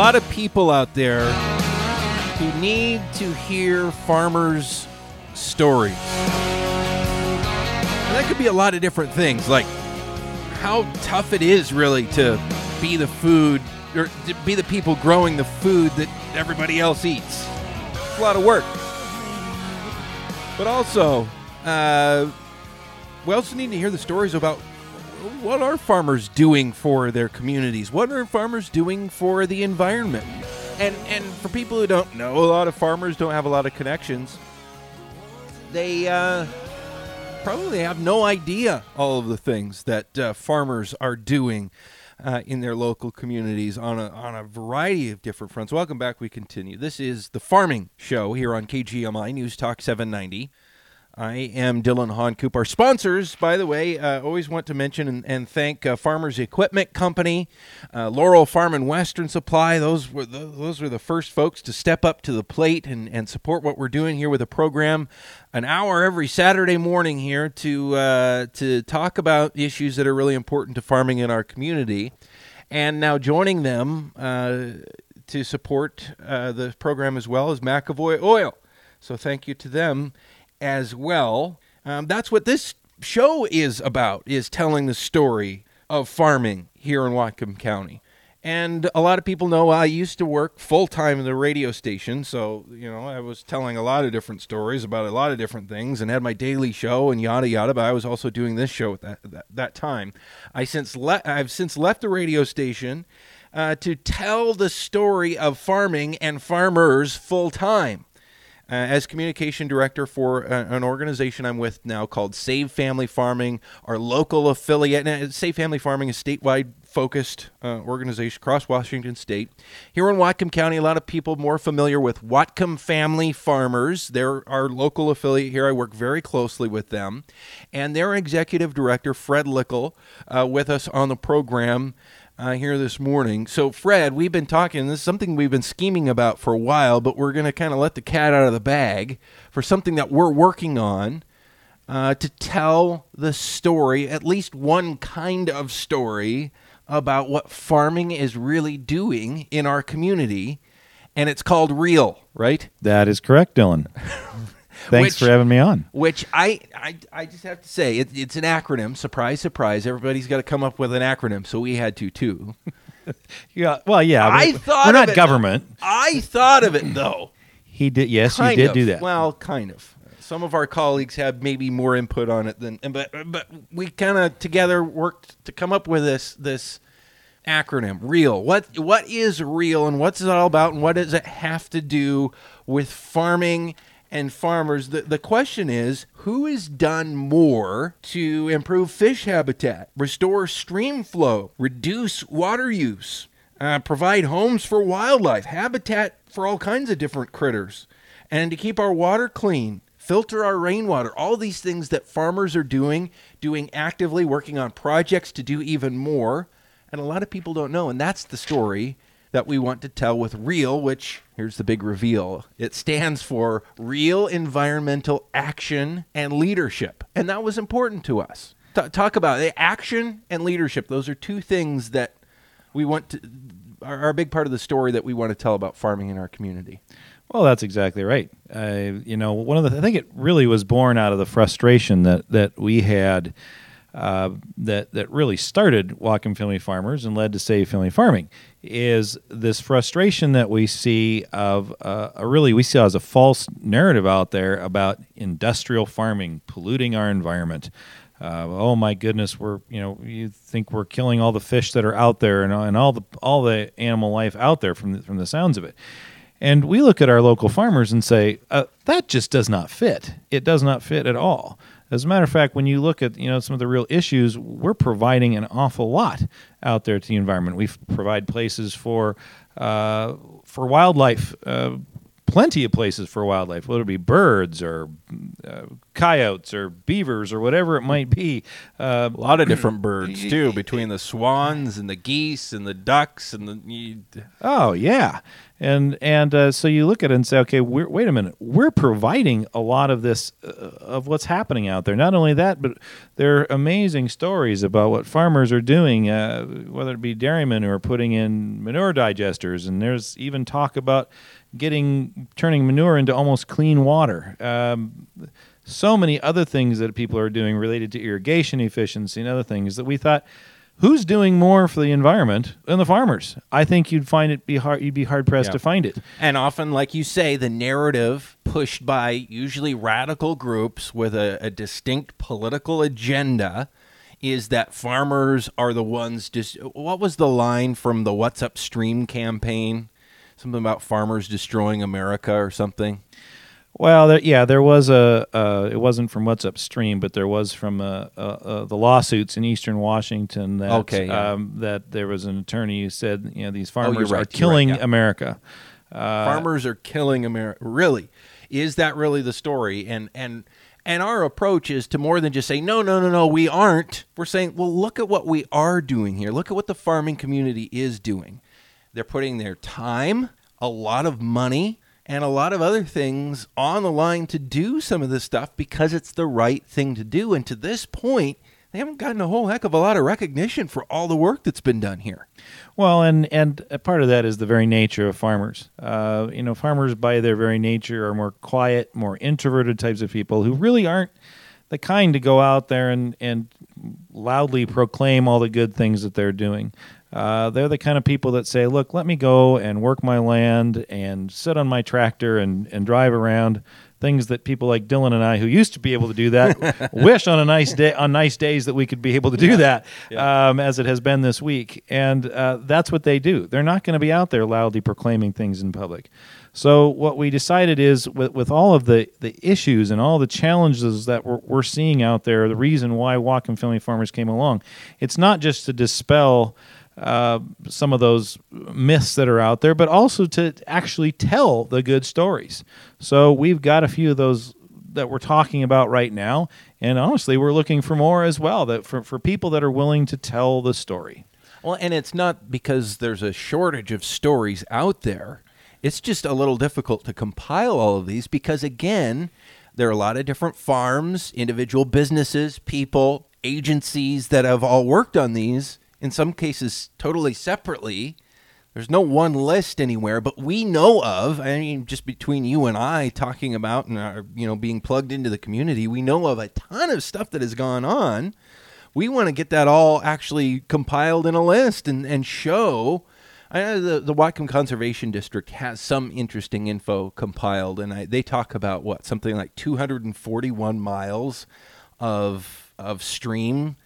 lot of people out there who need to hear farmers' stories. And that could be a lot of different things, like how tough it is really to be the food or to be the people growing the food that everybody else eats. It's a lot of work. But also, uh, we also need to hear the stories about what are farmers doing for their communities? What are farmers doing for the environment? And and for people who don't know, a lot of farmers don't have a lot of connections. They uh, probably have no idea all of the things that uh, farmers are doing uh, in their local communities on a, on a variety of different fronts. Welcome back. We continue. This is the Farming Show here on KGMI News Talk 790. I am Dylan Honcoop. Our sponsors, by the way, uh, always want to mention and, and thank uh, Farmers Equipment Company, uh, Laurel Farm and Western Supply. Those were the, those were the first folks to step up to the plate and, and support what we're doing here with a program. An hour every Saturday morning here to uh, to talk about issues that are really important to farming in our community. And now joining them uh, to support uh, the program as well as McAvoy Oil. So thank you to them as well. Um, that's what this show is about: is telling the story of farming here in Whatcom County. And a lot of people know I used to work full time in the radio station, so you know I was telling a lot of different stories about a lot of different things, and had my daily show and yada yada. But I was also doing this show at that that, that time. I since le- I've since left the radio station uh, to tell the story of farming and farmers full time uh, as communication director for a, an organization I'm with now called Save Family Farming, our local affiliate. And Save Family Farming is statewide focused uh, organization across Washington State. Here in Whatcom County, a lot of people more familiar with Whatcom Family Farmers. They're our local affiliate here. I work very closely with them, and their executive director Fred Lickel uh, with us on the program uh, here this morning. So, Fred, we've been talking. This is something we've been scheming about for a while, but we're going to kind of let the cat out of the bag for something that we're working on uh, to tell the story, at least one kind of story about what farming is really doing in our community. And it's called Real, right? That is correct, Dylan. Thanks Which- for having me on. Which I, I, I just have to say, it, it's an acronym. Surprise, surprise. Everybody's got to come up with an acronym, so we had to too. Yeah, well, yeah. I thought we're of not it. government. I thought of it though. He did. Yes, kind you did of. do that. Well, kind of. Some of our colleagues have maybe more input on it than, but but we kind of together worked to come up with this this acronym. Real. What what is real, and what's it all about, and what does it have to do with farming? And farmers, the, the question is who has done more to improve fish habitat, restore stream flow, reduce water use, uh, provide homes for wildlife, habitat for all kinds of different critters, and to keep our water clean, filter our rainwater, all these things that farmers are doing, doing actively, working on projects to do even more. And a lot of people don't know. And that's the story that we want to tell with REAL, which here's the big reveal it stands for Real Environmental Action and Leadership. And that was important to us. Ta- talk about it. action and leadership. Those are two things that we want to are, are a big part of the story that we want to tell about farming in our community. Well, that's exactly right. Uh, you know, one of the I think it really was born out of the frustration that that we had uh, that that really started Whatcom Family Farmers and led to Save Family Farming is this frustration that we see of uh, a really we see as a false narrative out there about industrial farming polluting our environment. Uh, oh my goodness, we're you know you think we're killing all the fish that are out there and, and all the all the animal life out there from the, from the sounds of it. And we look at our local farmers and say, uh, that just does not fit. It does not fit at all. As a matter of fact, when you look at you know some of the real issues, we're providing an awful lot out there to the environment. We provide places for uh, for wildlife, uh, plenty of places for wildlife, whether it be birds or uh, coyotes or beavers or whatever it might be. Uh, A lot of different birds too, between the swans and the geese and the ducks and the. Oh yeah, and and uh, so you look at it and say, okay, we're, wait a minute, we're providing a lot of this uh, of what's happening out there. Not only that, but there are amazing stories about what farmers are doing, uh, whether it be dairymen who are putting in manure digesters, and there's even talk about getting turning manure into almost clean water. Um, so many other things that people are doing related to irrigation efficiency and other things that we thought who's doing more for the environment than the farmers i think you'd find it be hard you'd be hard pressed Yeah. to find it And often, like you say, the narrative pushed by usually radical groups with a, a distinct political agenda is that farmers are the ones just. What was the line from the What's Upstream campaign? Something about farmers destroying America or something? Well there, yeah there was a uh, it wasn't from what's upstream but there was from uh, uh, the lawsuits in eastern washington that Okay, yeah. um, that there was an attorney who said you know these Oh, farmers right, are killing right, yeah. america Uh, farmers are killing America. Really, is that really the story? And and and our approach is to more than just say no, no, no, no, we aren't. We're saying, well, look at what we are doing here. Look at what the farming community is doing. They're putting their time, a lot of money, and a lot of other things on the line to do some of this stuff because it's the right thing to do. And to this point, they haven't gotten a whole heck of a lot of recognition for all the work that's been done here. Well, and and a part of that is the very nature of farmers. Uh, you know, farmers by their very nature are more quiet, more introverted types of people who really aren't the kind to go out there and and loudly proclaim all the good things that they're doing. Uh, they're the kind of people that say, "Look, let me go and work my land and sit on my tractor and and drive around." Things that people like Dylan and I, who used to be able to do that, wish on a nice day on nice days that we could be able to do that, um, as it has been this week. And uh, that's what they do. They're not going to be out there loudly proclaiming things in public. So what we decided is, with, with all of the, the issues and all the challenges that we're, we're seeing out there, the reason why Whatcom Family Farmers came along, it's not just to dispel uh, some of those myths that are out there, but also to actually tell the good stories. So we've got a few of those that we're talking about right now, and honestly, we're looking for more as well. That for, for people that are willing to tell the story. Well, and it's not because there's a shortage of stories out there. It's just a little difficult to compile all of these because, again, there are a lot of different farms, individual businesses, people, agencies that have all worked on these, in some cases totally separately. There's no one list anywhere, but we know of. I mean, just between you and I talking about and our, you know being plugged into the community, we know of a ton of stuff that has gone on we want to get that all actually compiled in a list and, and show. I know the, the Whatcom Conservation District has some interesting info compiled, and I, they talk about what something like 241 miles of of stream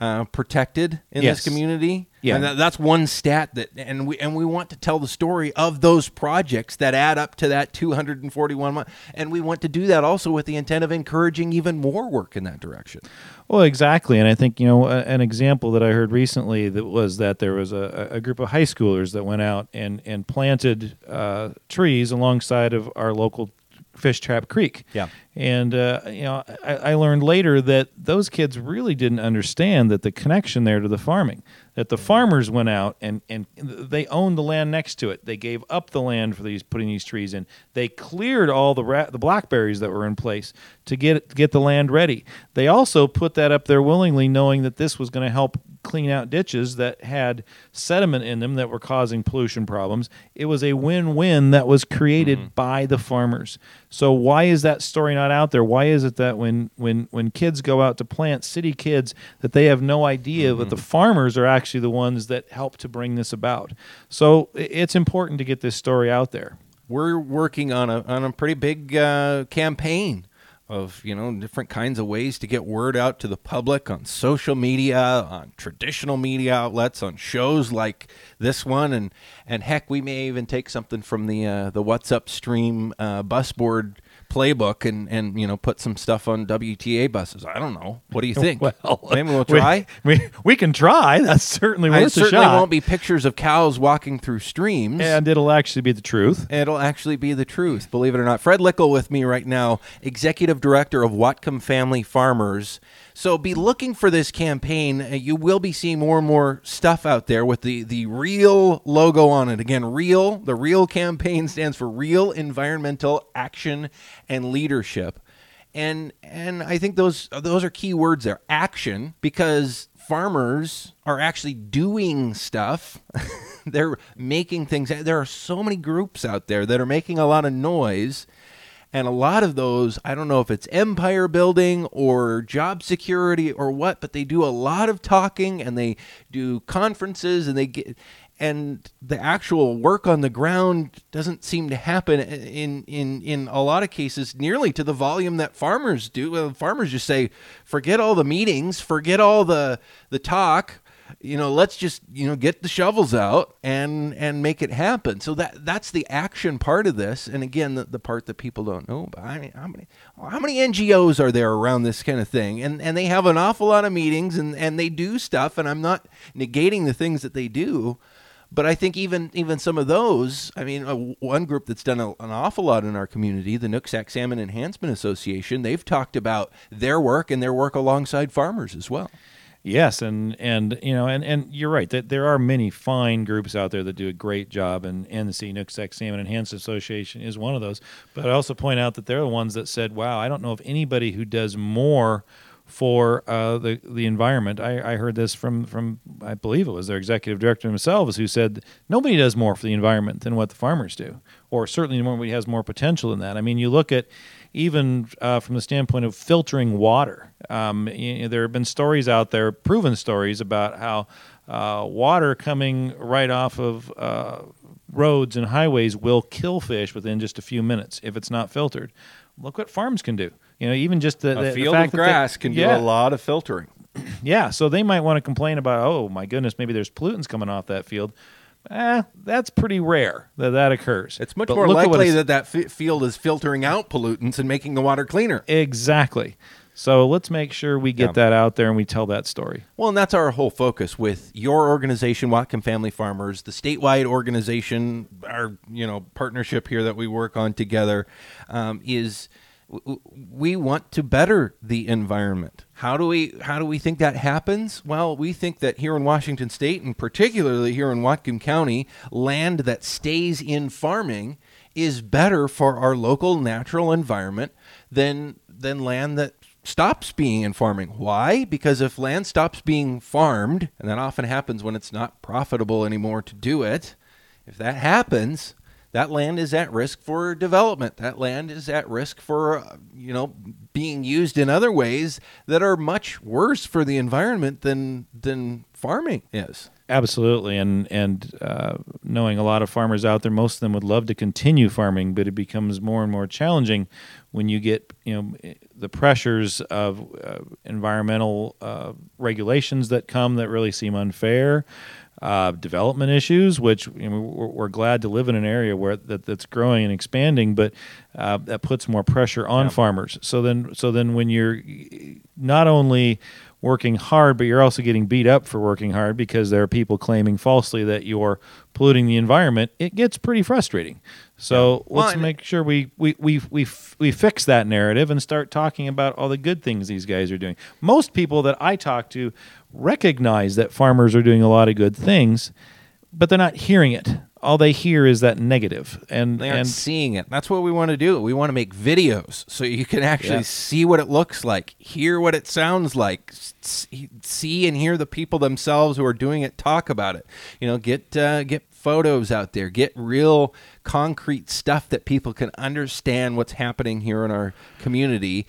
uh, protected in Yes. this community. Yeah. and that, that's one stat that, and we and we want to tell the story of those projects that add up to that 241 miles, and we want to do that also with the intent of encouraging even more work in that direction. Well, exactly, and I think you know a, an example that I heard recently that was that there was a, a group of high schoolers that went out and and planted uh, trees alongside of our local Fishtrap Creek. Yeah. And uh, you know I, I learned later that those kids really didn't understand that the connection there to the farming. That the farmers went out and, and they owned the land next to it. They gave up the land for these putting these trees in. They cleared all the ra- the blackberries that were in place to get get the land ready. They also put that up there willingly, knowing that this was going to help clean out ditches that had sediment in them that were causing pollution problems. It was a win-win that was created by the farmers. So why is that story not out there? Why is it that when when when kids go out to plant, city kids, that they have no idea that the farmers are actually the ones that help to bring this about? So it's important to get this story out there. we're working on a on a pretty big uh, campaign of you know different kinds of ways to get word out to the public on social media, on traditional media outlets, on shows like this one, and and heck, we may even take something from the uh, the What's Upstream uh, bus board playbook and and you know put some stuff on WTA buses. I don't know. What do you think? Well, maybe we'll try. We, we, can try. That's certainly I worth a certainly shot. won't be pictures of cows walking through streams. and it'll actually be the truth. It'll actually be the truth, believe it or not. Fred Lickel with me right now, executive director of Whatcom Family Farmers. So be looking for this campaign. Uh, You will be seeing more and more stuff out there with the the real logo on it. Again, real. The real campaign stands for Real Environmental Action and Leadership. And and I think those those are key words there. Action because farmers are actually doing stuff. They're making things. There are so many groups out there that are making a lot of noise. And a lot of those, I don't know if it's empire building or job security or what, but they do a lot of talking and they do conferences and they get and the actual work on the ground doesn't seem to happen in in in a lot of cases nearly to the volume that farmers do. Uh, farmers just say, forget all the meetings, forget all the the talk you know let's just you know get the shovels out and and make it happen. So that that's the action part of this. And again the, the part that people don't know about I mean, how many how many ngos are there around this kind of thing? And and they have an awful lot of meetings and and they do stuff. And i'm not negating the things that they do but I think even even some of those, I mean, uh, one group that's done a, an awful lot in our community, the Nooksack Salmon Enhancement Association, they've talked about their work and their work alongside farmers as well. Yes, and and you know, and and you're right that there are many fine groups out there that do a great job, and and the Sea Nooksack Salmon Enhanced Association is one of those. But I also point out that they're the ones that said, "Wow, I don't know of anybody who does more." For uh, the the environment, I, I heard this from from I believe it was their executive director themselves who said nobody does more for the environment than what the farmers do, or certainly nobody has more potential than that. I mean, you look at even uh, from the standpoint of filtering water. Um, you know, there have been stories out there, proven stories about how uh, water coming right off of uh, roads and highways will kill fish within just a few minutes if it's not filtered. Look what farms can do. You know, even just the, the- A the field fact of that they- grass can yeah, do a lot of filtering. yeah, so they might want to complain about, oh my goodness, maybe there's pollutants coming off that field. Eh, that's pretty rare that that occurs. It's much But more look at what likely that that f- field is filtering out pollutants and making the water cleaner. exactly. So let's make sure we get Yeah. that out there and we tell that story. Well, and that's our whole focus with your organization, Whatcom Family Farmers, the statewide organization, our you know partnership here that we work on together, um, is we want to better the environment. How do we how do we think that happens? Well, we think that here in Washington State, and particularly here in Whatcom County, land that stays in farming is better for our local natural environment than than land that stops being in farming. Why? Because if land stops being farmed, and that often happens when it's not profitable anymore to do it, if that happens, that land is at risk for development. That land is at risk for, uh, you know, being used in other ways that are much worse for the environment than than farming is. Absolutely, and and uh, knowing a lot of farmers out there, most of them would love to continue farming, but it becomes more and more challenging when you get you know the pressures of uh, environmental uh, regulations that come that really seem unfair, uh, development issues, which you know, we're, we're glad to live in an area where that, that's growing and expanding, but uh, that puts more pressure on farmers. So then, so then when you're not only working hard, but you're also getting beat up for working hard because there are people claiming falsely that you're polluting the environment. It gets pretty frustrating. So Well, let's make sure we we we we we fix that narrative and start talking about all the good things these guys are doing. Most people that I talk to recognize that farmers are doing a lot of good things, but they're not hearing it. All they hear is that negative, and They aren't and seeing it. That's what we want to do. We want to make videos so you can actually Yeah. see what it looks like, hear what it sounds like, see and hear the people themselves who are doing it talk about it. You know, get uh, get photos out there, get real concrete stuff that people can understand what's happening here in our community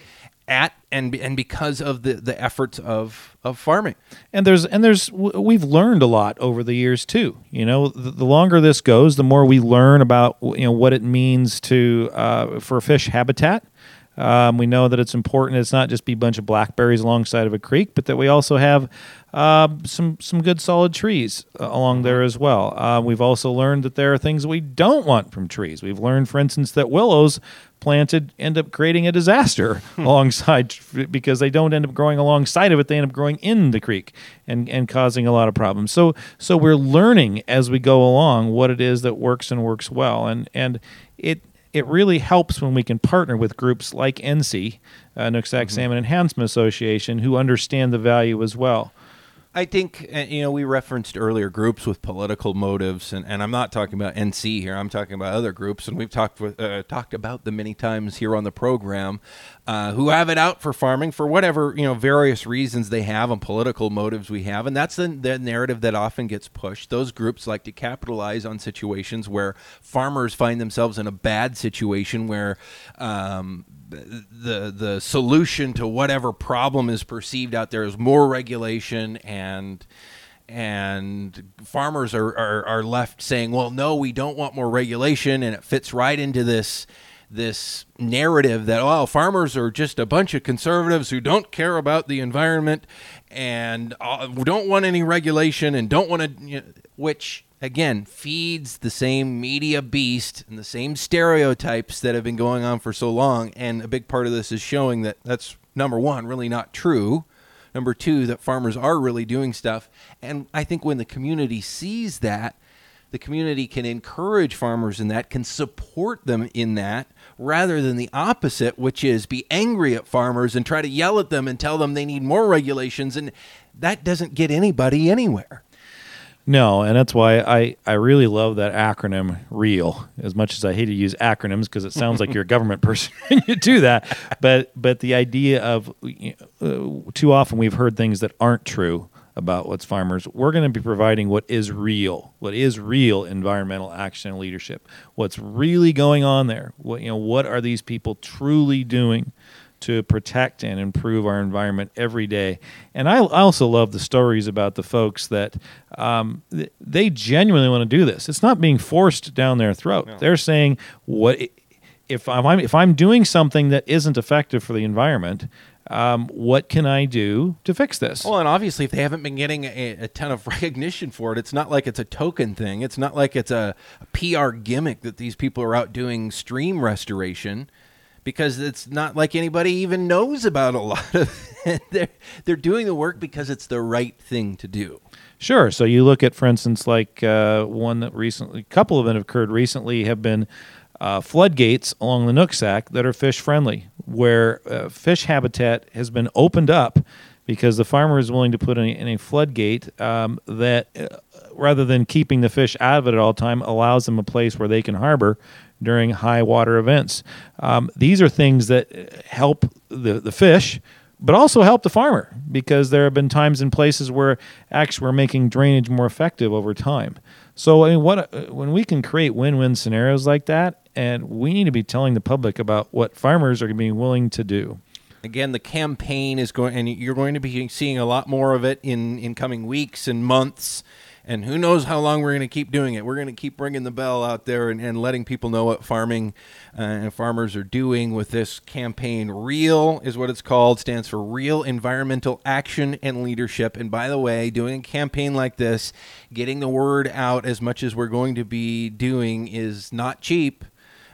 at and and because of the the efforts of of farming. and there's and there's we've learned a lot over the years too you know the, the longer this goes the more we learn about you know what it means to uh, for fish habitat Um, we know that it's important. It's not just be a bunch of blackberries alongside of a creek, but that we also have uh, some some good solid trees uh, along there as well. Uh, we've also learned that there are things we don't want from trees. We've learned, for instance, that willows planted end up creating a disaster alongside because they don't end up growing alongside of it. They end up growing in the creek and, and causing a lot of problems. So so we're learning as we go along what it is that works and works well. And and it it really helps when we can partner with groups like NC, uh, Nooksack mm-hmm. Salmon Enhancement Association, who understand the value as well. I think uh, you know we referenced earlier groups with political motives, and, and I'm not talking about NC here. I'm talking about other groups, and we've talked with, uh, talked about them many times here on the program, uh, who have it out for farming for whatever you know various reasons they have and political motives we have, and that's the, the narrative that often gets pushed. Those groups like to capitalize on situations where farmers find themselves in a bad situation where um, the the solution to whatever problem is perceived out there is more regulation and and farmers are, are, are left saying, well, no, we don't want more regulation, and it fits right into this this narrative that oh farmers are just a bunch of conservatives who don't care about the environment and uh, don't want any regulation and don't want to you know, which again feeds the same media beast and the same stereotypes that have been going on for so long. And a big part of this is showing that that's number 1 really not true. Number 2 that farmers are really doing stuff. And i think when the community sees that the community can encourage farmers in that can support them in that rather than the opposite which is be angry at farmers and try to yell at them and tell them they need more regulations. And that doesn't get anybody anywhere no, and that's why I, I really love that acronym REAL. As much as I hate to use acronyms because it sounds like you're a government person when you do that, but but the idea of uh, too often we've heard things that aren't true about what's farmers. We're going to be providing what is real, what is real environmental action and leadership. What's really going on there? What you know? What are these people truly doing? To protect and improve our environment every day. And I, I also love the stories about the folks that um, they genuinely want to do this. It's not being forced down their throat. No. They're saying, "What if I'm if I'm doing something that isn't effective for the environment?" Um, what can I do to fix this? Well, and obviously, if they haven't been getting a, a, ton of recognition for it, it's not like it's a token thing. It's not like it's a, a PR gimmick that these people are out doing stream restoration because it's not like anybody even knows about a lot of it. they're they're doing the work because it's the right thing to do. Sure. So you look at, for instance, like uh, one that recently, a couple of them have occurred recently, have been uh, floodgates along the Nooksack that are fish friendly, where uh, fish habitat has been opened up because the farmer is willing to put in a, in a floodgate um, that, uh, rather than keeping the fish out of it at all time, allows them a place where they can harbor during high water events. Um, these are things that help the, the fish, but also help the farmer because there have been times and places where actually we're making drainage more effective over time. So I mean, what when we can create win-win scenarios like that, and we need to be telling the public about what farmers are going to be willing to do. Again, the campaign is going, and you're going to be seeing a lot more of it in in coming weeks and months and who knows how long we're going to keep doing it. We're going to keep ringing the bell out there and, and letting people know what farming uh, and farmers are doing with this campaign. REAL is what it's called, stands for Real Environmental Action and Leadership. And by the way, doing a campaign like this, getting the word out as much as we're going to be doing is not cheap.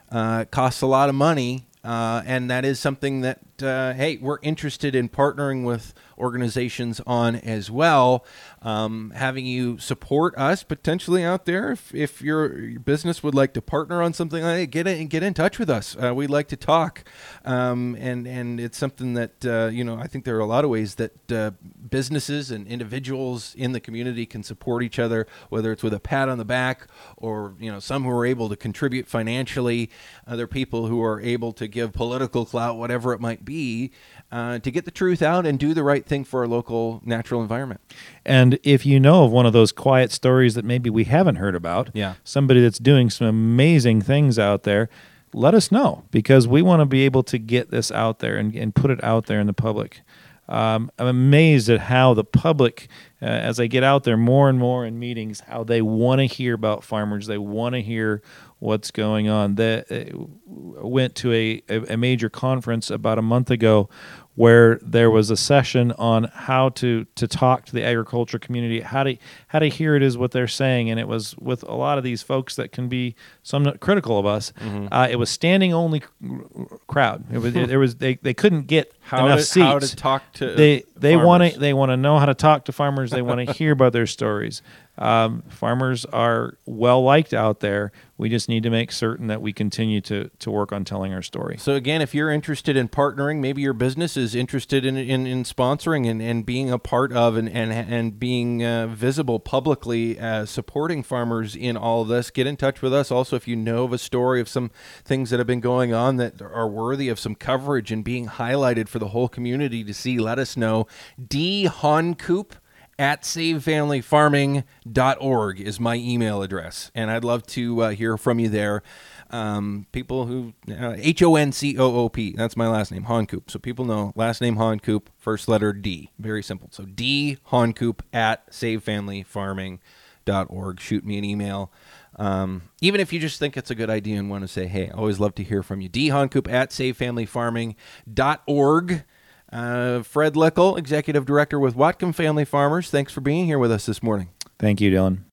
Uh, costs a lot of money. Uh, and that is something that, uh, hey, we're interested in partnering with organizations on as well. Um, having you support us potentially out there. If, if your, your business would like to partner on something like that, get in, get in touch with us. Uh, we'd like to talk. Um, and, and it's something that, uh, you know, I think there are a lot of ways that uh, businesses and individuals in the community can support each other, whether it's with a pat on the back or, you know, some who are able to contribute financially, other people who are able to give political clout, whatever it might be uh, to get the truth out and do the right thing for our local natural environment. And if you know of one of those quiet stories that maybe we haven't heard about, yeah. somebody that's doing some amazing things out there, let us know because we want to be able to get this out there and, and put it out there in the public. Um, I'm amazed at how the public, uh, as I get out there more and more in meetings, how they want to hear about farmers. They want to hear what's going on. That uh, went to a, a, a major conference about a month ago where there was a session on how to to talk to the agriculture community, how to how to hear it is what they're saying, and it was with a lot of these folks that can be somewhat critical of us. Mm-hmm. Uh, it was standing only crowd. It was there was they, they couldn't get How enough to, seats. how to talk to they they want to they want to know how to talk to farmers. They want to hear about their stories. Um, farmers are well liked out there. We just need to make certain that we continue to to work on telling our story. So again, if you're interested in partnering, maybe your business is interested in in, in sponsoring and, and being a part of and and, and being uh, visible publicly as supporting farmers in all of this, get in touch with us. Also, if you know of a story of some things that have been going on that are worthy of some coverage and being highlighted for the whole community to see, let us know. D Honcoop at savefamilyfarming.org is my email address and i'd love to uh, hear from you there um, people who uh, h-o-n-c-o-o-p that's my last name honcoop so people know last name honcoop first letter d very simple. So d honcoop at savefamilyfarming.org shoot me an email. Um, even if you just think it's a good idea and want to say hey I always love to hear from you d honcoop at savefamilyfarming.org uh, Fred Lickel, Executive Director with Whatcom Family Farmers, thanks for being here with us this morning. Thank you, Dylan.